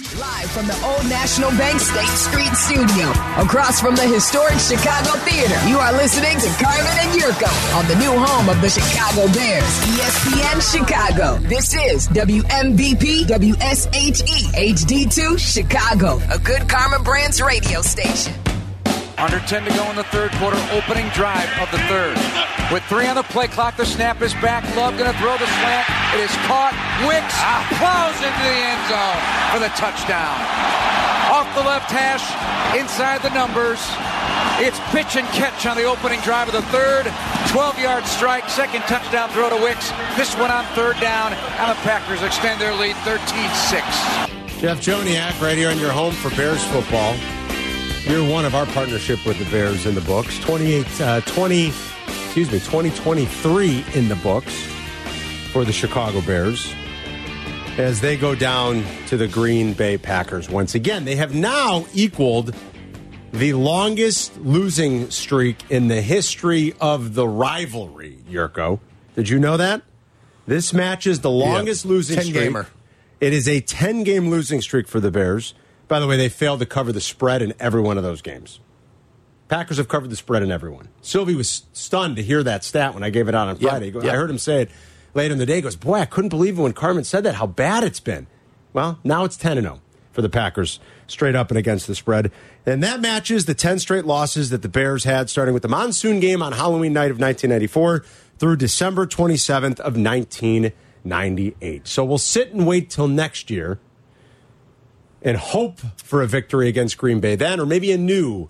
Live from the Old National Bank State Street Studio, across from the historic Chicago Theater, you are listening to Carmen and Jurko on the new home of the Chicago Bears, ESPN Chicago. This is WMVP WSHE HD2 Chicago, a good Karma Brands radio station. Under 10 to go in the third quarter, opening drive of the third. With three on the play clock, the snap is back. Love going to throw the slant. It is caught. Wicks plows into the end zone for the touchdown. Off the left hash, inside the numbers. It's pitch and catch on the opening drive of the third. 12 yard strike, second touchdown throw to Wicks. This one on third down, and the Packers extend their lead 13 6. Jeff Joniak, right here on your home for Bears football. Year one of our partnership with the Bears in the books. 28, uh, 20, excuse me, 2023 in the books for the Chicago Bears as they go down to the Green Bay Packers once again. They have now equaled the longest losing streak in the history of the rivalry, Jurko. Did you know that? This match is the longest losing 10 streak. gamer. It is a 10 game losing streak for the Bears. By the way, they failed to cover the spread in every one of those games. Packers have covered the spread in everyone. Sylvie was stunned to hear that stat when I gave it out on Friday. Goes- yep. I heard him say it later in the day. He goes, Boy, I couldn't believe it when Carmen said that, how bad it's been. Well, now it's 10 0 for the Packers, straight up and against the spread. And that matches the 10 straight losses that the Bears had, starting with the monsoon game on Halloween night of 1994 through December 27th of 1998. So we'll sit and wait till next year and hope for a victory against Green Bay then, or maybe a new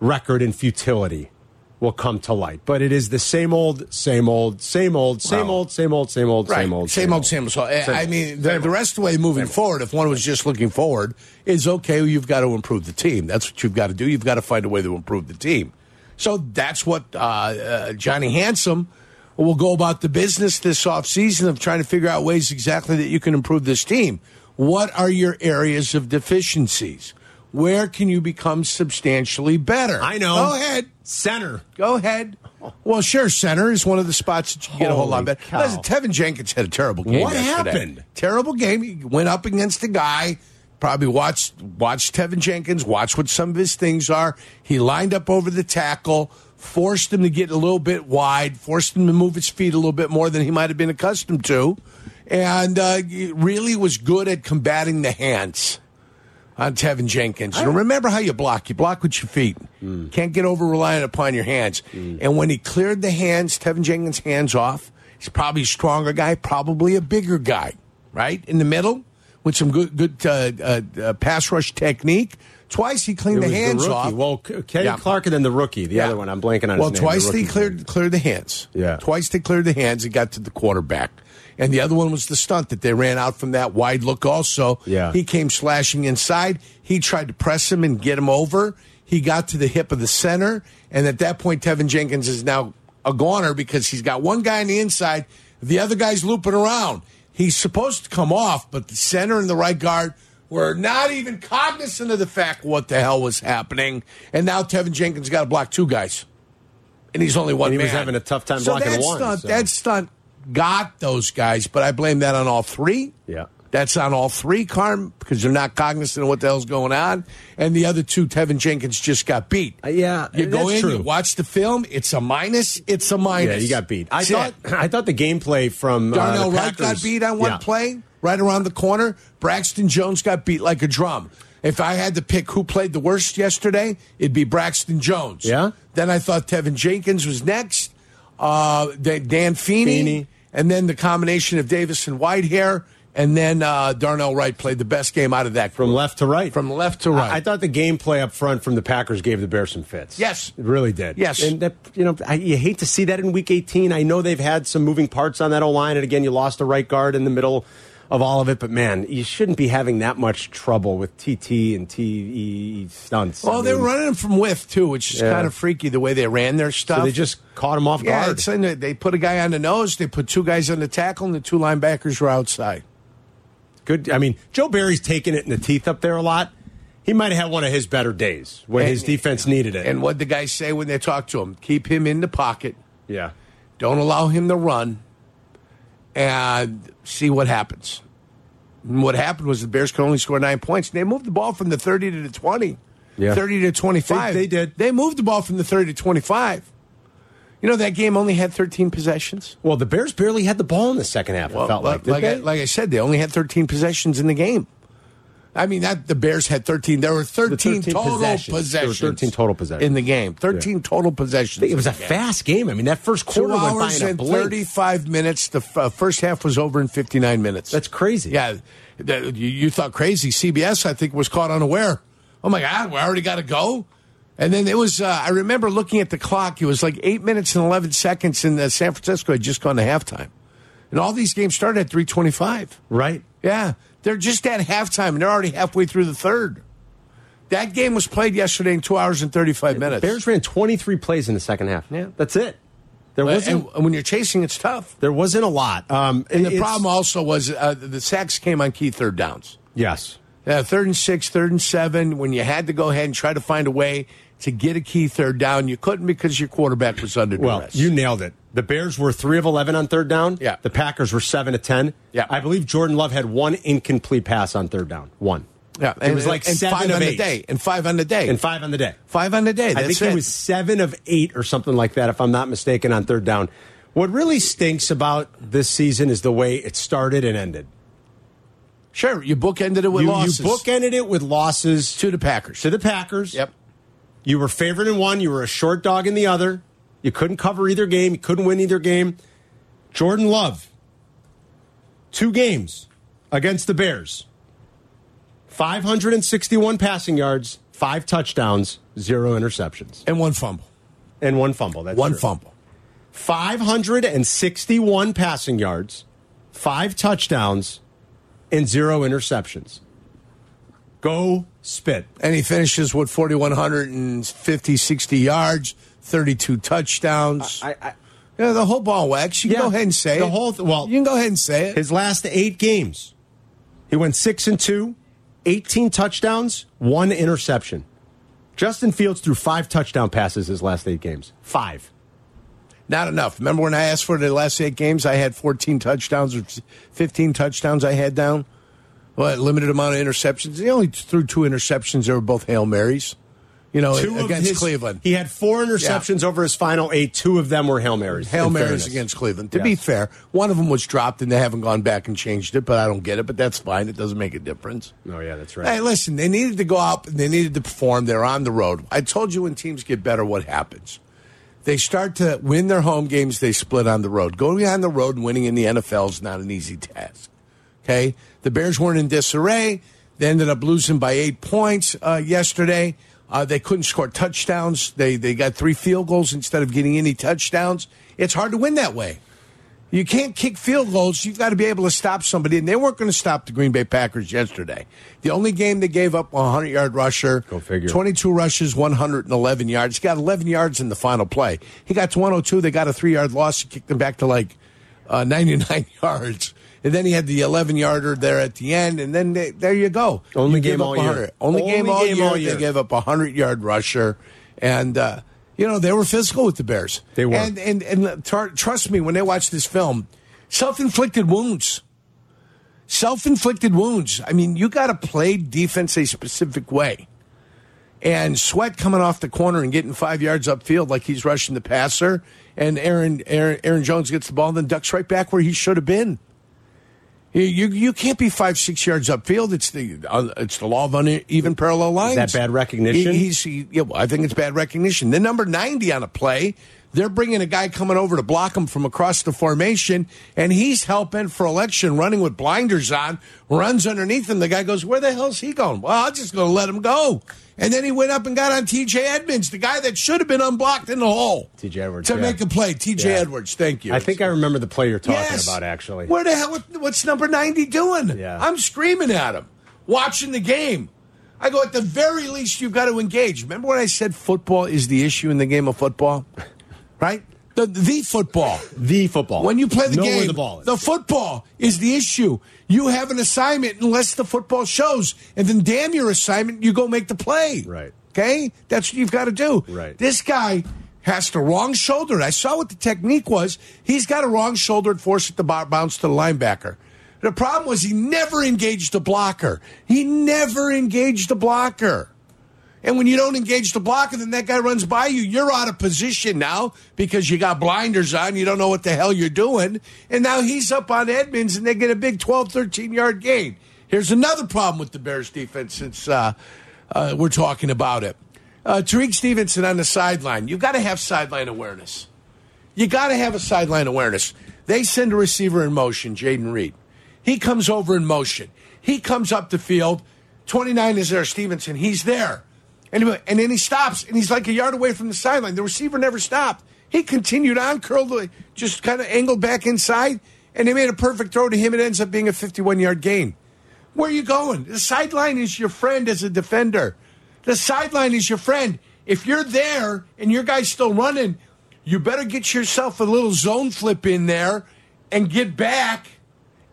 record in futility will come to light. But it is the same old, same old, same old, same Well, old, same old, same old, Right. same old, same old, same old. So, I- I mean, the, the rest of the way moving forward, if one was just looking forward, is okay. You've got to improve the team. That's what you've got to do. You've got to find a way to improve the team. So that's what uh, uh, Johnny Handsome will go about the business this offseason of trying to figure out ways exactly that you can improve this team. What are your areas of deficiencies? Where can you become substantially better? I know. Go ahead. Center. Go ahead. Well, sure, center is one of the spots that you can get a whole lot better. cow. Listen, Teven Jenkins had a terrible game. What yesterday. happened? Terrible game. He went up against a guy. Probably watched watched Teven Jenkins. Watch what some of his things are. He lined up over the tackle, forced him to get a little bit wide, forced him to move his feet a little bit more than he might have been accustomed to, and uh, really was good at combating the hands on Teven Jenkins. And remember how you block. You block with your feet. Can't get over reliant upon your hands. And when he cleared the hands, Teven Jenkins' hands off, he's probably a stronger guy, probably a bigger guy, right? In the middle with some good good uh, uh, uh, pass rush technique. Twice he cleaned the hands rookie. off. Well, Kenny Yeah. Clark and then the rookie, the Yeah. other one. I'm blanking on Well, his twice the they cleared cleared the hands. Yeah. Twice they cleared the hands and got to the quarterback. And the other one was the stunt that they ran out from that wide look also. Yeah. He came slashing inside. He tried to press him and get him over. He got to the hip of the center. And at that point, Teven Jenkins is now a goner because he's got one guy on the inside. The other guy's looping around. He's supposed to come off, but the center and the right guard were not even cognizant of the fact what the hell was happening. And now Teven Jenkins got to block two guys and he's only one And he was having a tough time so blocking that one, Stunt, so. That stunt got those guys, but I blame that on all three. Yeah. That's on all three, Carm, because they're not cognizant of what the hell's going on. And the other two, Teven Jenkins just got beat. Uh, yeah, You go in, you watch the film, it's a minus, it's a minus. Yeah, you got beat. I That's thought it. I thought the gameplay from uh, Darnell the Wright got beat on one Yeah. play, right around the corner. Braxton Jones got beat like a drum. If I had to pick who played the worst yesterday, it'd be Braxton Jones. Yeah? Then I thought Teven Jenkins was next. Uh, Dan Feeney, Feeney. and then the combination of Davis and Whitehair, and then uh, Darnell Wright played the best game out of that From group. left to right. From left to right. I, I thought the gameplay up front from the Packers gave the Bears some fits. Yes. It really did. Yes. And that, you know, I, you hate to see that in week 18. I know they've had some moving parts on that O line. And again, you lost a right guard in the middle of all of it. But man, you shouldn't be having that much trouble with TT and TE stunts. well, I they were running them from width too, which is Yeah. kind of freaky the way they ran their stuff. So they just caught him off Yeah, guard. the, they put a guy on the nose, they put two guys on the tackle, and the two linebackers were outside. Good. I mean, Joe Barry's taking it in the teeth up there a lot. He might have had one of his better days when And- his defense needed it. And what the guys say when they talk to him: keep him in the pocket, yeah. don't allow him to run, and see what happens. And what happened was the Bears could only score nine points. And They moved the ball from the 30 to the 20, Yeah. 30 to 25. They- they did. They moved the ball from the 30 to 25. You know, that game only had 13 possessions. Well, the Bears barely had the ball in the second half. it felt like, did like, I, like I said, they only had 13 possessions in the game. I mean, not the Bears had 13. There were 13, 13 total possessions. possessions. There were 13 total possessions. in the game. 13 total possessions. It was a fast game. I mean, that first Two quarter went by in a and blink. 35 minutes. The f- uh, first half was over in 59 minutes. That's crazy. Yeah, that- you, you thought crazy. CBS, I think, was caught unaware. Oh my God, we already got to go. And then it was. Uh, I remember looking at the clock. It was like eight minutes and eleven seconds, and uh, San Francisco had just gone to halftime. And all these games started at three twenty-five. Right. Yeah, they're just at halftime, and they're already halfway through the third. That game was played yesterday in two hours and thirty-five minutes. Bears ran 23 plays in the second half. Yeah. That's it. There wasn't. and when you're chasing, it's tough. there wasn't a lot. Um, And the problem also was uh, the sacks came on key third downs. Yes. Uh, third and six, third and seven, when you had to go ahead and try to find a way to get a key third down, you couldn't because your quarterback was under Well, duress. you nailed it. The Bears were three of eleven on third down. Yeah. The Packers were seven of ten. Yeah. I believe Jordan Love had one incomplete pass on third down. One. yeah, It was like and seven five of on eight. the day, and five on the day, and five on the day. five on the day. I think it. it was seven of eight or something like that, if I'm not mistaken, on third down. What really stinks about this season is the way it started and ended. sure you bookended it with you, losses. you bookended it with losses to the Packers. to the Packers. Yep. You were favored in one, you were a short dog in the other. You couldn't cover either game, you couldn't win either game. Jordan Love, two games against the Bears, 561 passing yards, five touchdowns, zero interceptions, and one fumble, and one fumble. That's one true. fumble. 561 passing yards, five touchdowns, and zero interceptions. Go spit. And he finishes with 4,150, 60 yards, 32 touchdowns. I, I, yeah, the whole ball wax. You can go ahead and say the it. whole th- well, you can go ahead and say it. his last eight games, he went six and two, 18 touchdowns, one interception. Justin Fields threw five touchdown passes his last eight games. Five. Not enough. Remember when I asked for the last eight games, I had 14 touchdowns or 15 touchdowns I had down? Well, limited amount of interceptions. He only threw two interceptions. They were both Hail Marys, you know, Two against his- Cleveland. He had four interceptions over his final eight. Two of them were Hail Marys. Hail Marys fairness. against Cleveland. To be fair, one of them was dropped and they haven't gone back and changed it, but I don't get it. But that's fine. It doesn't make a difference. Oh, yeah, that's right. Hey, listen, they needed to go out and they needed to perform. They're on the road. I told you when teams get better, what happens. They start to win their home games, they split on the road. Going on the road and winning in the NFL is not an easy task. Okay? The Bears weren't in disarray. They ended up losing by eight points uh, yesterday. Uh, they couldn't score touchdowns. They, they got three field goals instead of getting any touchdowns. It's hard to win that way. You can't kick field goals. You've got to be able to stop somebody. And they weren't going to stop the Green Bay Packers yesterday. The only game they gave up a 100 yard rusher. Go figure. 22 rushes, 111 yards. He got 11 yards in the final play. He got to 102. They got a three yard loss. He kicked them back to like uh, 99 yards. And then he had the 11 yarder there at the end. And then they, there you go. Only You game all year. Only, Only game, all, game year. all year. They gave up a 100 yard rusher. And, uh, you know, they were physical with the Bears. They were. And, and, and tr- trust me, when they watch this film, self inflicted wounds. Self inflicted wounds. I mean, you got to play defense a specific way. And Sweat coming off the corner and getting five yards upfield like he's rushing the passer, and Aaron Aaron, Aaron Jones gets the ball and then ducks right back where he should have been. You, you can't be five six yards upfield. It's the uh, it's the law of uneven parallel lines. that bad recognition? He- he's he, yeah, well, I think it's bad recognition. The number ninety on a play, they're bringing a guy coming over to block him from across the formation, and he's helping for election, running with blinders on, runs underneath him. The guy goes, "Where the hell's he going?" Well, I'm just going to let him go. And then he went up and got on T.J. Edmonds, the guy that should have been unblocked in the hole. T.J. Edwards, to yeah. make a play. T.J. Yeah. Edwards, thank you. I think I remember the play you're talking Yes. about, actually. Where the hell? What's number ninety doing? Yeah. I'm screaming at him, watching the game. I go at the very least you've got to engage. Remember when I said football is the issue in the game of football, right? The the football. The football. When you play the know game, the ball is. the football is the issue. You have an assignment unless the football shows, and then damn your assignment, you go make the play. Right. Okay, that's what you've got to do. Right. This guy has the wrong shoulder. I saw what the technique was. He's got a wrong shoulder and forced it to bounce to the linebacker. The problem was he never engaged the blocker. He never engaged the blocker. And when you don't engage the blocker, then that guy runs by you. You're out of position now because you got blinders on. You don't know what the hell you're doing. And now he's up on Edmonds and they get a big 12, 13 yard gain. Here's another problem with the Bears defense since uh, uh, we're talking about it. Uh, Tyrique Stevenson on the sideline. You've got to have sideline awareness. You got to have a sideline awareness. They send a receiver in motion, Jayden Reed. He comes over in motion. He comes up the field. 29 is there, Stevenson. He's there. Anyway, and then he stops, and he's like a yard away from the sideline. The receiver never stopped. He continued on, curled, just kind of angled back inside, and they made a perfect throw to him. It ends up being a 51 yard gain. Where are you going? The sideline is your friend as a defender. The sideline is your friend. If you're there and your guy's still running, you better get yourself a little zone flip in there and get back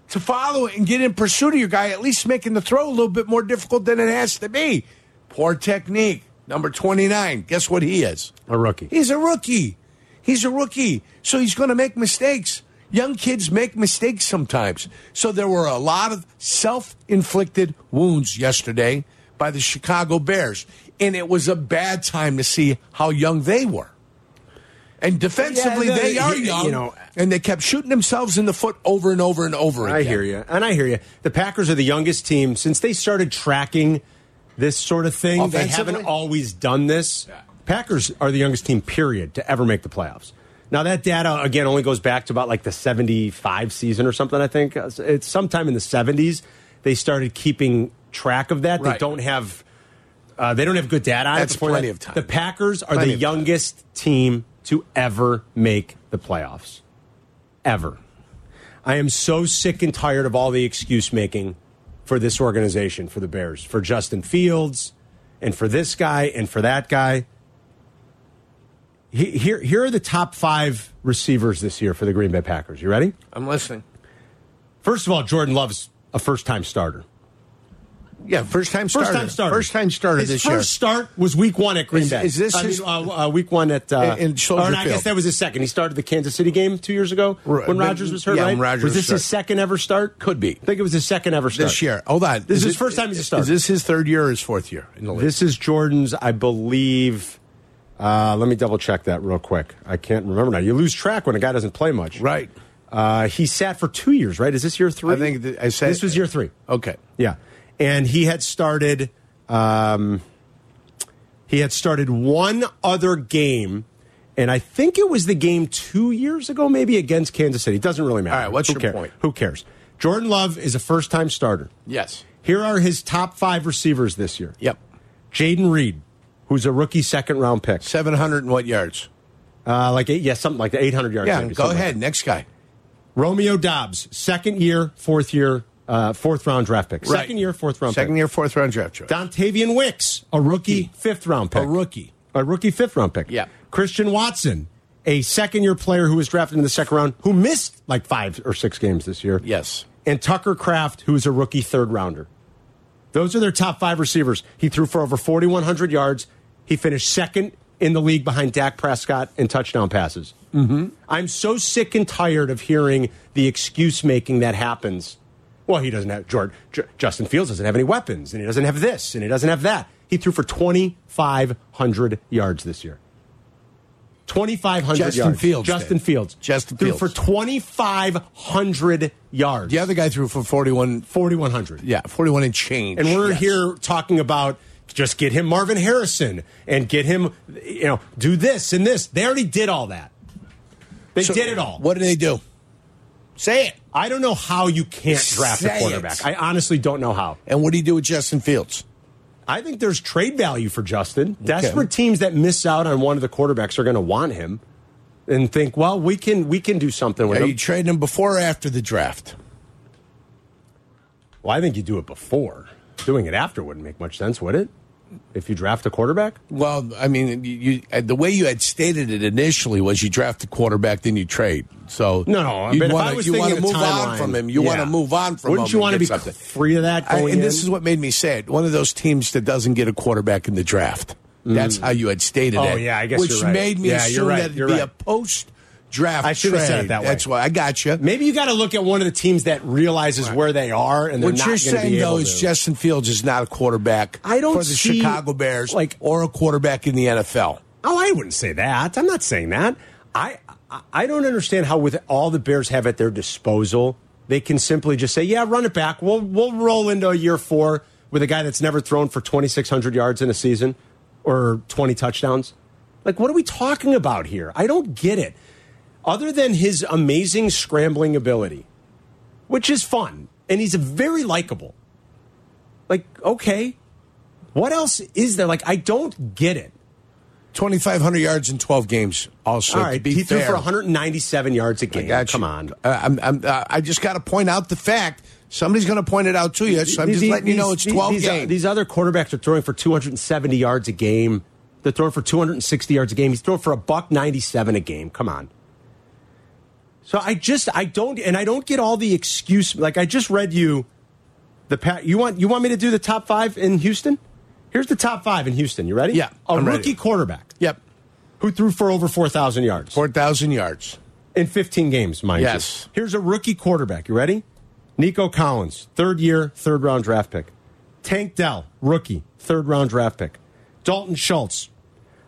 to follow and get in pursuit of your guy, at least making the throw a little bit more difficult than it has to be. Poor technique. Number 29. Guess what he is? A rookie. He's a rookie. He's a rookie. So he's going to make mistakes. Young kids make mistakes sometimes. So there were a lot of self inflicted wounds yesterday by the Chicago Bears. And it was a bad time to see how young they were. And defensively, Yeah, the- they are young. you know- and they kept shooting themselves in the foot over and over and over again. I hear you, and I hear you. The Packers are the youngest team since they started tracking this sort of thing. They haven't always done this. Packers are the youngest team, period, to ever make the playoffs. Now that data again only goes back to about like the '75 season or something. I think it's sometime in the '70s they started keeping track of that. They don't have uh, they don't have good data That's plenty that. of time. The Packers are Plenty the youngest team to ever make the playoffs, ever. I am so sick and tired of all the excuse making for this organization, for the Bears, for Justin Fields, and for this guy, and for that guy. Here, here are the top five receivers this year for the Green Bay Packers. You ready? I'm listening. First of all, Jordan Love's a first time starter. Yeah, first time starter. First time starter. First time starter His this first year. start was week one at Green Is- Bay. is this I mean, uh, uh, week one at uh, In- in Soldier or no, I guess that was his second. He started the Kansas City game two years ago when but- Rodgers was hurt. yeah, right? when Rodgers was this was his second ever start? Could be. I think it was his second ever start this year. Hold on. This is, it- his first time he's a starter. Is this his third year or his fourth year in the league? This is Jordan's, I believe. Uh, let me double check that real quick. I can't remember now. You lose track when a guy doesn't play much. right. Uh, he sat for two years, right? Is this year three? I think th- I said- this was year three. Okay. Yeah, and he had started. Um, he had started one other game, and I think it was the game two years ago, maybe against Kansas City. It doesn't really matter. All right, what's Who your cares? point? Who cares? Jordan Love is a first-time starter. Yes. Here are his top five receivers this year. Yep. Jayden Reed, who's a rookie second-round pick, Seven hundred and what yards? uh, like eight, yeah, something like that, eight hundred yards. Yeah. maybe, Go something like ahead. Next guy. Romeo Doubs, second year, fourth year, uh, fourth round draft pick. Right. Second year, fourth round Second pick. year, fourth round draft choice. Dontayvion Wicks, a rookie, fifth round pick. A rookie. A rookie fifth round pick. Yeah. Christian Watson, a second year player who was drafted in the second round, who missed like five or six games this year. Yes. And Tucker Kraft, who is a rookie third rounder. Those are their top five receivers. He threw for over 4,100 yards. He finished second in the league behind Dak Prescott in touchdown passes. Mm-hmm. I'm so sick and tired of hearing the excuse making that happens. Well, he doesn't have George, J- Justin Fields doesn't have any weapons, and he doesn't have this, and he doesn't have that. He threw for 2,500 yards this year. 2,500 Justin yards. Fields Justin did. Fields. Justin threw Fields. for 2,500 yards. The other guy threw for forty-one. 4,100. Yeah, forty-one and change. And we're Yes. here talking about just get him Marvin Harrison and get him, you know, do this and this. They already did all that. They So did it all. What did they do? Say it. I don't know how you can't draft Say a it. quarterback. I honestly don't know how. And what do you do with Justin Fields? I think there's trade value for Justin. Desperate teams that miss out on one of the quarterbacks are going to want him and think, well, we can we can do something with Are him. you trading him before or after the draft? well, I think you do it before. Doing it after wouldn't make much sense, would it? If you draft a quarterback? Well, I mean, you, you uh, the way you had stated it initially was you draft a quarterback, then you trade. So No, no. you but if want I was to move a on from him. You want to move on from him. Wouldn't you want to be something. free of that I- and this is what made me say it. One of those teams that doesn't get a quarterback in the draft. That's how you had stated Oh, it. yeah, I guess which right. made me Yeah, assume right, that it'd you're be right. a post draft. I should have said it that way. That's why I got you. Maybe you got to look at one of the teams that realizes where they are, and they're What not you're saying though is to. Justin Fields is not a quarterback. I don't for the see, Chicago Bears, like- or a quarterback in the NFL. Oh, I wouldn't say that. I'm not saying that. I I- I don't understand how with all the Bears have at their disposal, they can simply just say, "Yeah, run it back. We'll we'll roll into a year four with a guy that's never thrown for 2,600 yards in a season or 20 touchdowns." Like, what are we talking about here? I don't get it. Other than his amazing scrambling ability, which is fun, and he's very likable. Like, okay, what else is there? Like, I don't get it. 2,500 yards in 12 games. Also, All to right, be he threw for 197 yards a game. Got you. Come on. Uh, I'm, I'm, uh, I just got to point out the fact. Somebody's going to point it out to you. So I'm just These- letting you know it's these- 12 these, games. These other quarterbacks are throwing for 270 yards a game. They're throwing for 260 yards a game. He's throwing for a buck 97 a game. Come on. So I just I don't and I don't get all the excuse. Like I just read you the pat. You want you want me to do the top five in Houston? Here's the top five in Houston. You ready? Yeah, A I'm rookie ready. quarterback yep, who threw for over 4,000 yards. 4,000 yards. in 15 games, mind Yes. you. Here's a rookie quarterback. You ready? Nico Collins, third year, third round draft pick. Tank Dell, rookie, third round draft pick. Dalton Schultz,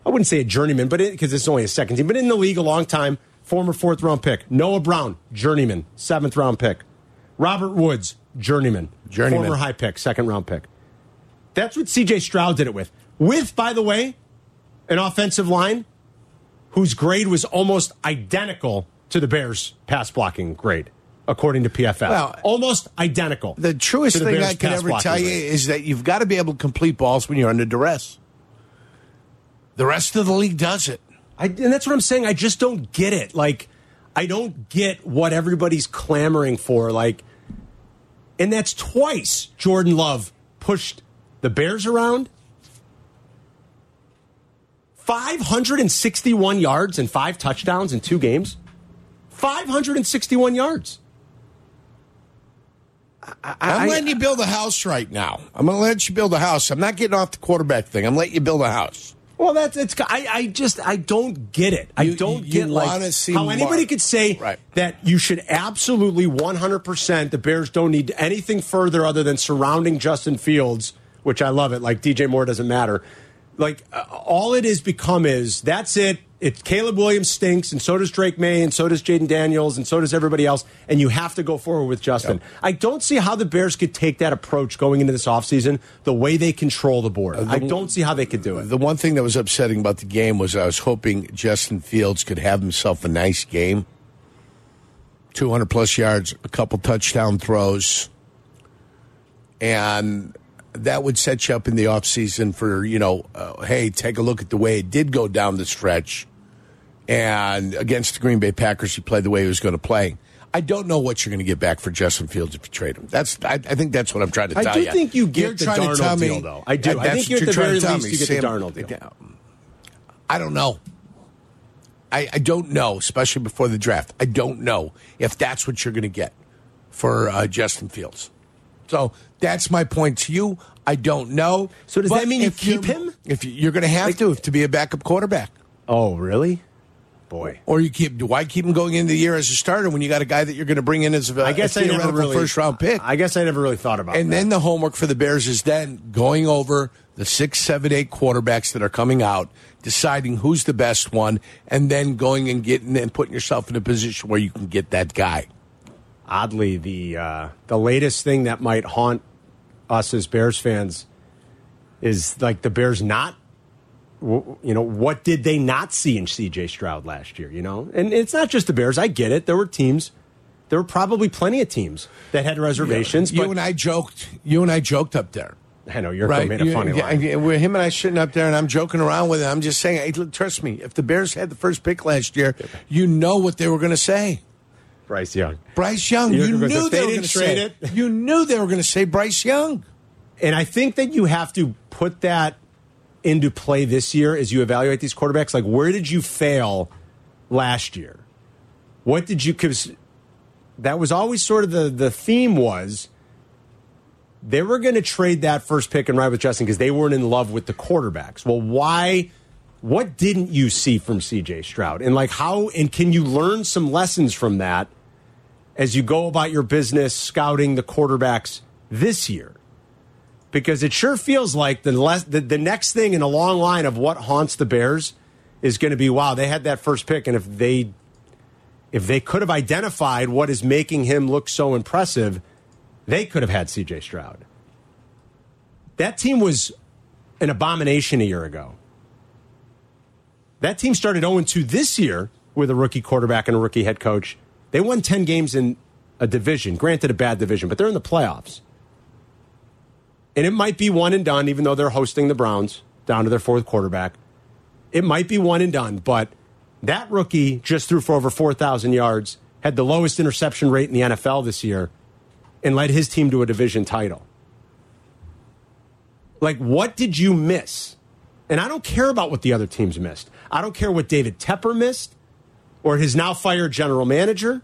I wouldn't say a journeyman, but because it's only a second team, but in the league a long time, former fourth round pick. Noah Brown, journeyman, seventh round pick. Robert Woods, journeyman, Journeyman. former high pick, second round pick. That's what CJ Stroud did it with. With, by the way, an offensive line whose grade was almost identical to the Bears' pass blocking grade, according to PFF. Well, almost identical. The truest the thing Bears' I can ever tell you grade. is that you've got to be able to complete balls when you're under duress. The rest of the league does it. I, and that's what I'm saying. I just don't get it. Like, I don't get what everybody's clamoring for. Like, and that's twice Jordan Love pushed the Bears around. 561 yards and five touchdowns in two games. 561 yards. I'm I- letting you build a house right now. I'm going to let you build a house. I'm not getting off the quarterback thing. I'm letting you build a house. Well, that's it's. I, I just I don't get it. I You- don't you get like see how more. anybody could say Right. that you should absolutely one hundred percent. The Bears don't need anything further other than surrounding Justin Fields, which I love it. Like DJ Moore doesn't matter. Like uh, all it is become is that's it. It's Caleb Williams stinks, and so does Drake Maye, and so does Jayden Daniels, and so does everybody else. And you have to go forward with Justin. I don't see how the Bears could take that approach going into this offseason, the way they control the board. Uh, I don't see how they could do it. The one thing that was upsetting about the game was I was hoping Justin Fields could have himself a nice game. 200 plus yards, a couple touchdown throws. And that would set you up in the offseason for, you know, uh, hey, take a look at the way it did go down the stretch. And against the Green Bay Packers, he played the way he was going to play. I don't know what you're going to get back for Justin Fields if you trade him. That's I, I think that's what I'm trying to I do you. think you get You're the trying to Darnold tell me- deal, though. I do. That- I think you what at the you're trying very to least me, you get the Sam. Darnold deal. I don't know. I, I don't know, especially before the draft. I don't know if that's what you're going to get for uh, Justin Fields. So that's my point to you. I don't know. So does But that mean you keep him? If you- you're going to have to, if to be a backup quarterback, Oh, really? Boy. or you keep. Why keep him going into the year as a starter when you got a guy that you're going to bring in as a, I guess a I never really first round pick? I guess I never really thought about it. And that. then the homework for the Bears is then going over the six, seven, eight quarterbacks that are coming out, deciding who's the best one, and then going and getting and putting yourself in a position where you can get that guy. Oddly the uh, the latest thing that might haunt us as Bears fans is like the Bears not you know what did they not see in CJ Stroud last year, you know? And it's not just the Bears, I get it. There were teams there were probably plenty of teams that had reservations, You but and I joked. You and I joked up there. I know you're Right, made a funny yeah, line. we're him and I sitting up there, and I'm joking around with it. I'm just saying, hey, trust me. If the Bears had the first pick last year, you know what they were going to say. Bryce Young. Bryce Young. You're You knew they they were going to trade say it. You knew they were going to say Bryce Young. And I think that you have to put that into play this year as you evaluate these quarterbacks. Like, where did you fail last year? What did you? Because that was always sort of the the theme was they were going to trade that first pick and ride with Justin because they weren't in love with the quarterbacks. Well, why what didn't you see from CJ Stroud? And like how and can you learn some lessons from that as you go about your business scouting the quarterbacks this year? Because it sure feels like the less, the, the next thing in a long line of what haunts the Bears is going to be wow, they had that first pick and if they if they could have identified what is making him look so impressive, they could have had CJ Stroud. That team was an abomination a year ago. That team started 0 2 this year with a rookie quarterback and a rookie head coach. They won 10 games in a division, granted a bad division, but they're in the playoffs. And it might be one and done, even though they're hosting the Browns down to their fourth quarterback. It might be one and done, but that rookie just threw for over 4,000 yards, had the lowest interception rate in the NFL this year, and led his team to a division title. Like, what did you miss? And I don't care about what the other teams missed. I don't care what David Tepper missed or his now fired general manager.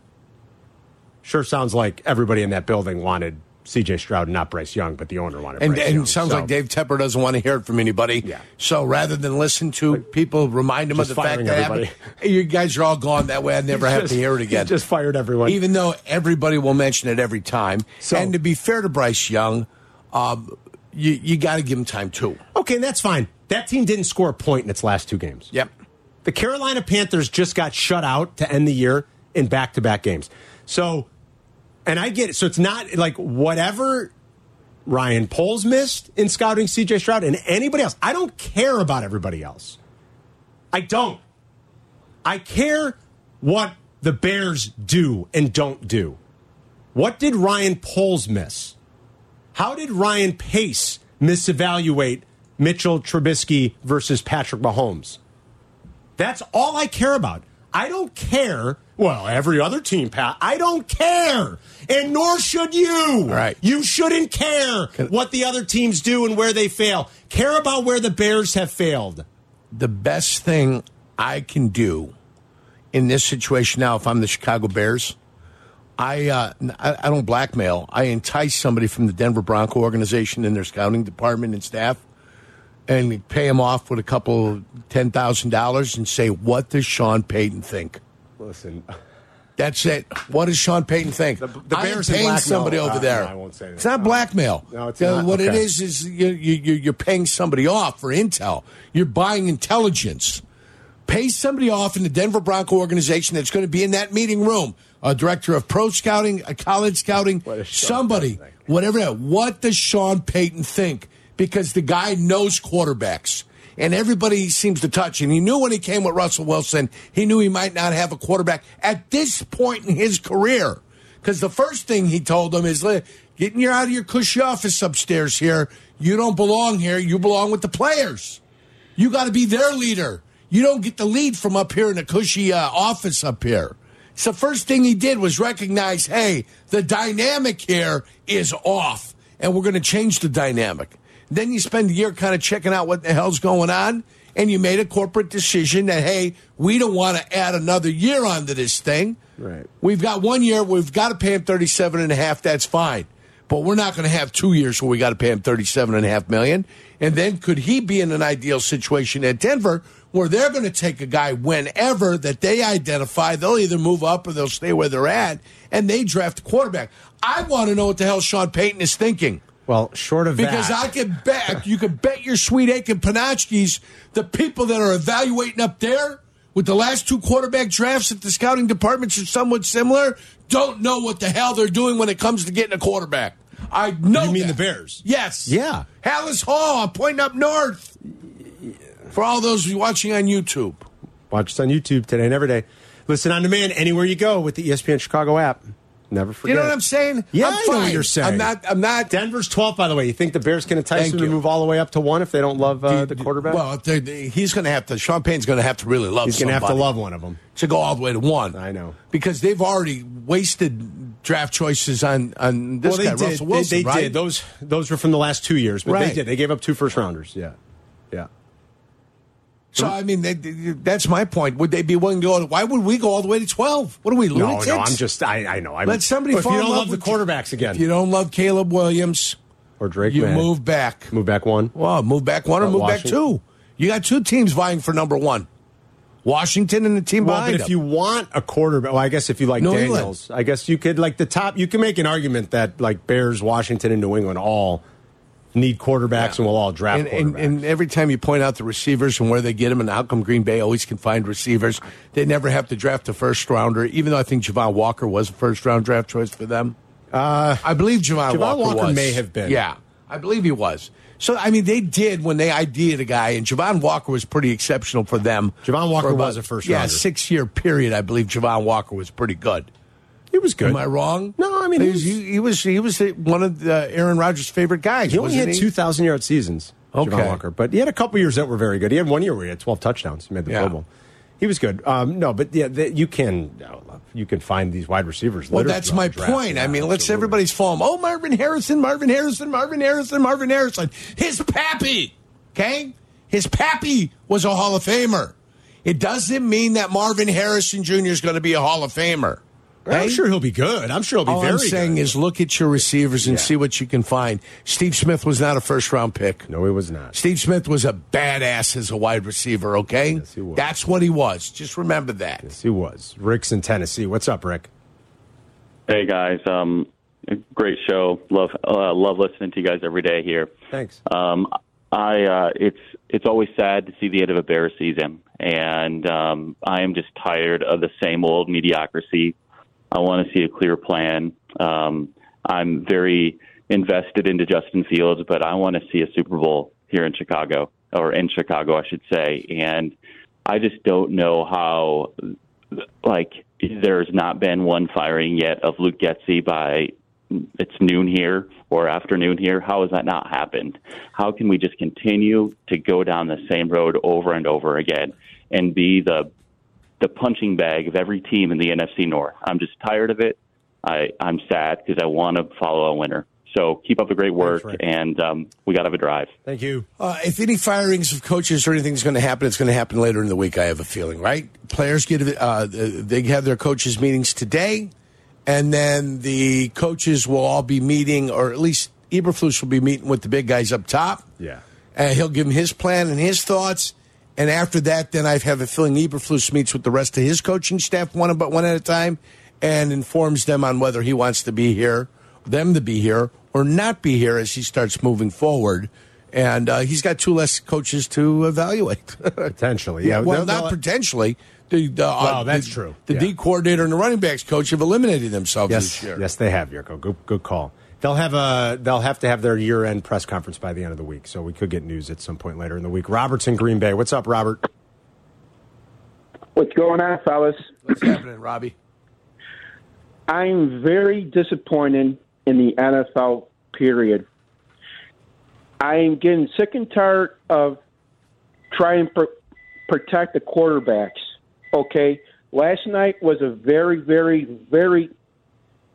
Sure sounds like everybody in that building wanted CJ Stroud and not Bryce Young, but the owner wanted And, Bryce and Young. it sounds So, like Dave Tepper doesn't want to hear it from anybody. Yeah. So rather than listen to people, remind him of the fact that happened, you guys are all gone. That way I never have just- to hear it again. Just fired everyone. Even though everybody will mention it every time. So- and to be fair to Bryce Young, um, you, you got to give him time too. okay, and that's fine. That team didn't score a point in its last two games. Yep. The Carolina Panthers just got shut out to end the year in back to back games. So, and I get it. So it's not like whatever Ryan Poles missed in scouting CJ Stroud and anybody else. I don't care about everybody else. I don't. I care what the Bears do and don't do. What did Ryan Poles miss? How did Ryan Pace misevaluate Mitchell Trubisky versus Patrick Mahomes? That's all I care about. I don't care. Well, every other team, Pat, I don't care. And nor should you. Right. You shouldn't care what the other teams do and where they fail. Care about where the Bears have failed. the best thing I can do in this situation now, if I'm the Chicago Bears, I, uh, I I don't blackmail. I entice somebody from the Denver Bronco organization in their scouting department and staff, and pay him off with a couple ten thousand dollars and say, "What does Sean Payton think?" Listen, That's it. What does Sean Payton think? The- the I Bears paying somebody over Uh, there. no, I won't say that. It's not blackmail. No, it's Uh, not. What it Okay. is is you, you, you- you're paying somebody off for intel. You're buying intelligence. Pay somebody off in the Denver Bronco organization that's going to be in that meeting room. A director of pro scouting, a college scouting, What somebody, whatever. that- What does Sean Payton think? Because the guy knows quarterbacks. And everybody seems to touch. And he knew when he came with Russell Wilson, he knew he might not have a quarterback at this point in his career. Because the first thing he told him is, "Li- getting you out of your cushy office upstairs here. You don't belong here. You belong with the players. You got to be their leader. You don't get the lead from up here in a cushy uh, office up here. So first thing he did was recognize, hey, the dynamic here is off, and we're going to change the dynamic. Then you spend a year kind of checking out what the hell's going on, and you made a corporate decision that, hey, we don't want to add another year onto this thing. Right. We've got one year, we've got to pay him 37 and a half, that's fine. But we're not going to have two years where we got to pay him 37 and a half million. And then could he be in an ideal situation at Denver where they're going to take a guy whenever that they identify, they'll either move up or they'll stay where they're at, and they draft a quarterback. I want to know what the hell Sean Payton is thinking. Well, short of Because that, I can bet you can bet your sweet aching Panachkis, the people that are evaluating up there with the last two quarterback drafts at the scouting departments are somewhat similar, don't know what the hell they're doing when it comes to getting a quarterback. I know. You mean that. the Bears? Yes. Yeah. Halas Hall. I'm pointing up north. For all those watching on YouTube. watch us on YouTube today and every day. Listen on demand anywhere you go with the ESPN Chicago app. Never forget. You know what I'm saying? Yeah, I'm I know what you're saying. I'm not. I'm not. Denver's 12, by the way. You think the Bears can entice Thank them to move all the way up to one if they don't love uh, the quarterback? Well, they- they- he's going to have to. Sean Payne's going to have to really love. He's going to have to love one of them. to go all the way to one. I know. because they've already wasted draft choices on on this well, guy, did. Russell Wilson. they, they right? did. Those those were from the last two years, but they did. They gave up two first rounders. Yeah, yeah. So I mean, they, they- that's my point. Would they be willing to go? Why would we go all the way to twelve? What are we No, lunatics? no. I'm just. I, I know. I'm, Let somebody If fall you in don't love love the quarterbacks again, If you don't love Caleb Williams, or Drake, you move back. move back one. Well, move back one or move back two. You got two teams vying for number one. Washington and the team Well, behind but if them. you want a quarterback, well, I guess if you like New Daniels, I guess you could like the top. You can make an argument that like Bears, Washington, and New England all need quarterbacks, and we'll all draft and, and, quarterbacks. and every time you point out the receivers and where they get them, and how come Green Bay always can find receivers, they never have to draft a first rounder. Even though I think Javon Walker was a first round draft choice for them, uh, I believe Javon, Javon Walker, Walker was. may have been. Yeah, I believe he was. So I mean, they did when they ideated a guy, and Javon Walker was pretty exceptional for them. Javon Walker For about- was a first yeah rounder. six year period. I believe Javon Walker was pretty good. He was good. Am I wrong? No, I mean, he was he, was he was one of the Aaron Rodgers' favorite guys. He only had he? two thousand yard seasons. Okay. Javon Walker, but he had a couple years that were very good. He had one year where he had twelve touchdowns. He made the Yeah. Pro Bowl. He was good. Um, no, but yeah, the, you can you can find these wide receivers. Well, that's my point. I mean, let's everybody's falling. Oh, Marvin Harrison, Marvin Harrison, Marvin Harrison, Marvin Harrison. His pappy, okay? His pappy was a Hall of Famer. It doesn't mean that Marvin Harrison Jr. is going to be a Hall of Famer. I'm sure he'll be good. I'm sure he'll be All very I'm saying good. is look at your receivers and Yeah. see what you can find. Steve Smith was not a first round pick. no, he was not. Steve Smith was a badass as a wide receiver, okay? Yes, he was. That's what he was. Just remember that. Yes, he was. Rick's in Tennessee. What's up, Rick? Hey guys, um, great show. Love uh, love listening to you guys every day here. Thanks. Um, I uh, it's it's always sad to see the end of a Bears season, and um, I am just tired of the same old mediocrity. I want to see a clear plan. Um, I'm very invested into Justin Fields, but I want to see a Super Bowl here in Chicago, or in Chicago, I should say. And I just don't know how, like, there's not been one firing yet of Luke Getsy by it's noon here or afternoon here. How has that not happened? How can we just continue to go down the same road over and over again and be the the punching bag of every team in the NFC North? I'm just tired of it. I, I'm sad because I want to follow a winner. So keep up the great work, Rick. and um, we got to have a drive. Thank you. Uh, if any firings of coaches or anything's going to happen, it's going to happen later in the week. I have a feeling, right? Players get uh, they have their coaches meetings today, and then the coaches will all be meeting, or at least Eberflus will be meeting with the big guys up top. Yeah. and he'll give him his plan and his thoughts. And after that, then I have a feeling Eberflus meets with the rest of his coaching staff one but one at a time, and informs them on whether he wants to be here, them to be here, or not be here as he starts moving forward. And uh, he's got two less coaches to evaluate. Potentially. Yeah. well, not potentially. The, the, uh, that's the- true. The Yeah. D coordinator and the running backs coach have eliminated themselves Yes, this year. yes, they have, Jurko. Good, good call. They'll have a. They'll have to have their year-end press conference by the end of the week, so we could get news at some point later in the week. Robert's in Green Bay. What's up, Robert? What's going on, fellas? What's happening, Robbie? I'm very disappointed in the NFL, period. I'm getting sick and tired of trying to pr- protect the quarterbacks. Okay? Last night was a very, very, very.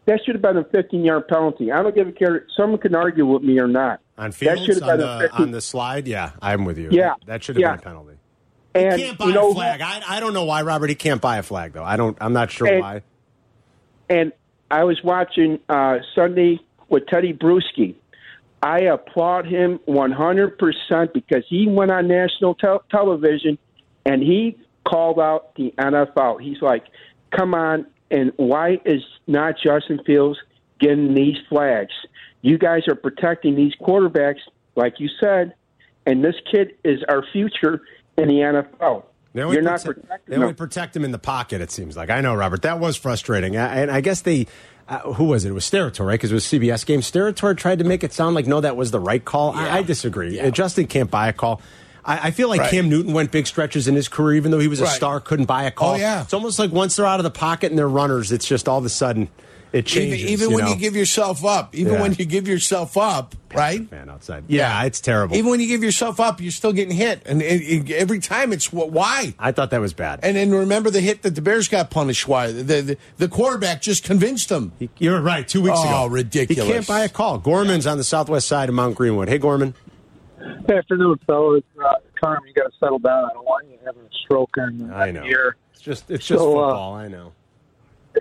That should have been a 15 yard penalty. I don't give a care. Someone can argue with me or not. On That Fields should have on the a 15 on the slide. Yeah, I'm with you. Yeah, that should have yeah. been a penalty. and, He can't buy you know, a flag. I, I don't know why Robert. He can't buy a flag though. I don't. I'm not sure And- why. and I was watching uh, Sunday with Tedy Bruschi. I applaud him 100% because he went on national tel- television and he called out the NFL. He's like, come on, and why is not Justin Fields getting these flags? You guys are protecting these quarterbacks, like you said, and this kid is our future in the NFL. They only You're not protect- protecting They only them. protect him in the pocket. It seems like I know, Robert. That was frustrating, I- and I guess they. Uh, who was it? It was Steratore, right? Because it was CBS game. Steratore tried to make it sound like no, that was the right call. I, I disagree. Uh, Justin can't buy a call. I, I feel like Right. Cam Newton went big stretches in his career, even though he was a Right. star, couldn't buy a call. Oh, yeah. it's almost like once they're out of the pocket and they're runners, it's just all of a sudden it changes. even even when know? you give yourself up, even Yeah. when you give yourself up, right? fan outside, yeah, it's terrible. Even when you give yourself up, you're still getting hit, and it, it- every time it's why. I thought that was bad. And then remember the hit that the Bears got punished. Why the the, the quarterback just convinced them. He- You're right. Two weeks Oh, ago, ridiculous. He can't buy a call. Gorman's on the southwest side of Mount Greenwood. Hey, Gorman. Good afternoon, fellas. Uh, Carm, you got to settle down. I don't want you having a stroke in I know. here. It's just it's just So, uh, football. I know.